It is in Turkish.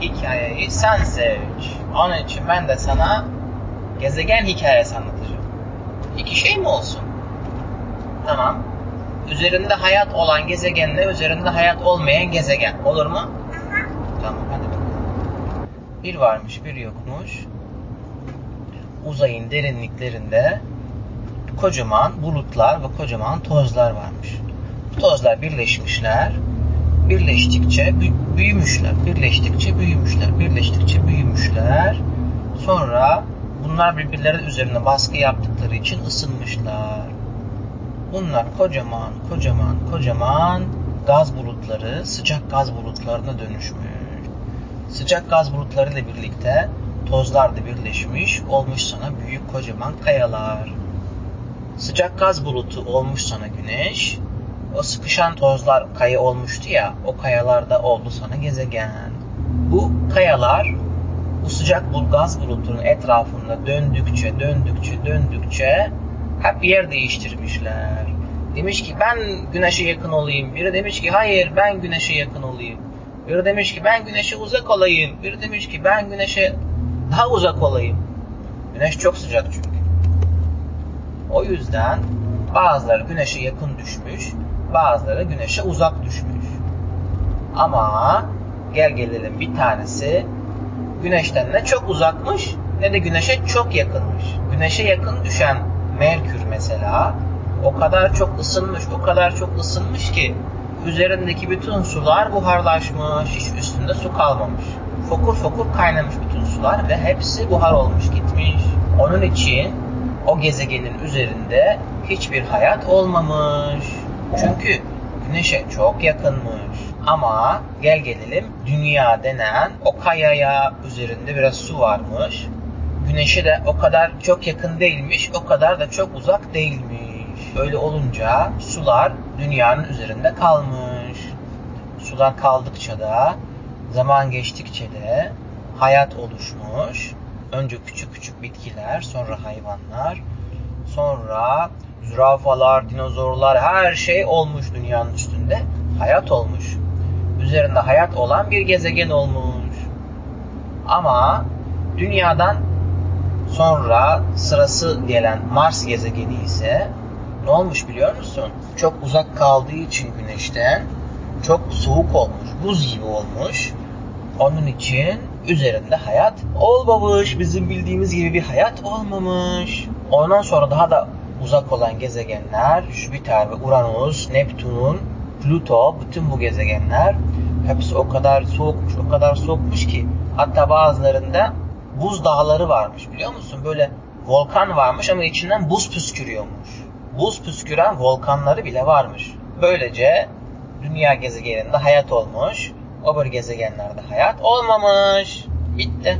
hikayeyi sen seç. Onun için ben de sana gezegen hikayesi anlatacağım. İki şey mi olsun? Tamam. Üzerinde hayat olan gezegenle üzerinde hayat olmayan gezegen. Olur mu? Tamam hadi bakalım. Bir varmış bir yokmuş. Uzayın derinliklerinde kocaman bulutlar ve kocaman tozlar varmış. Bu tozlar birleşmişler. Birleştikçe bü- büyümüşler. Birleştikçe büyümüşler. Birleştikçe büyümüşler. Sonra bunlar birbirleri üzerine baskı yaptıkları için ısınmışlar. Bunlar kocaman, kocaman, kocaman gaz bulutları, sıcak gaz bulutlarına dönüşmüş. Sıcak gaz bulutları ile birlikte tozlar da birleşmiş, olmuş sana büyük kocaman kayalar. Sıcak gaz bulutu olmuş sana güneş. O sıkışan tozlar kaya olmuştu ya, o kayalar da oldu sana gezegen. Bu kayalar bu sıcak bul gaz bulutunun etrafında döndükçe, döndükçe, döndükçe hep yer değiştirmişler. Demiş ki ben güneşe yakın olayım. Biri demiş ki hayır ben güneşe yakın olayım. Biri demiş ki ben güneşe uzak olayım. Biri demiş ki ben güneşe daha uzak olayım. Güneş çok sıcak çünkü. O yüzden bazıları güneşe yakın düşmüş, bazıları güneşe uzak düşmüş. Ama gel gelelim bir tanesi güneşten ne çok uzakmış ne de güneşe çok yakınmış. Güneşe yakın düşen Merkür mesela o kadar çok ısınmış, o kadar çok ısınmış ki üzerindeki bütün sular buharlaşmış, hiç üstünde su kalmamış. Fokur fokur kaynamış bütün sular ve hepsi buhar olmuş gitmiş. Onun için o gezegenin üzerinde hiçbir hayat olmamış. Çünkü güneşe çok yakınmış. Ama gel gelelim dünya denen o kayaya üzerinde biraz su varmış. Güneşe de o kadar çok yakın değilmiş, o kadar da çok uzak değilmiş. Öyle olunca sular dünyanın üzerinde kalmış. Sular kaldıkça da zaman geçtikçe de hayat oluşmuş. Önce küçük küçük bitkiler, sonra hayvanlar, sonra zürafalar, dinozorlar her şey olmuş dünyanın üstünde. Hayat olmuş. Üzerinde hayat olan bir gezegen olmuş. Ama dünyadan sonra sırası gelen Mars gezegeni ise ne olmuş biliyor musun? Çok uzak kaldığı için güneşten çok soğuk olmuş, buz gibi olmuş. Onun için üzerinde hayat olmamış. Bizim bildiğimiz gibi bir hayat olmamış. Ondan sonra daha da uzak olan gezegenler Jüpiter ve Uranüs, Neptün, Plüto, bütün bu gezegenler hepsi o kadar soğukmuş, o kadar soğukmuş ki hatta bazılarında buz dağları varmış biliyor musun? Böyle volkan varmış ama içinden buz püskürüyormuş. Buz püsküren volkanları bile varmış. Böylece dünya gezegeninde hayat olmuş. Öbür gezegenlerde hayat olmamış. Bitti.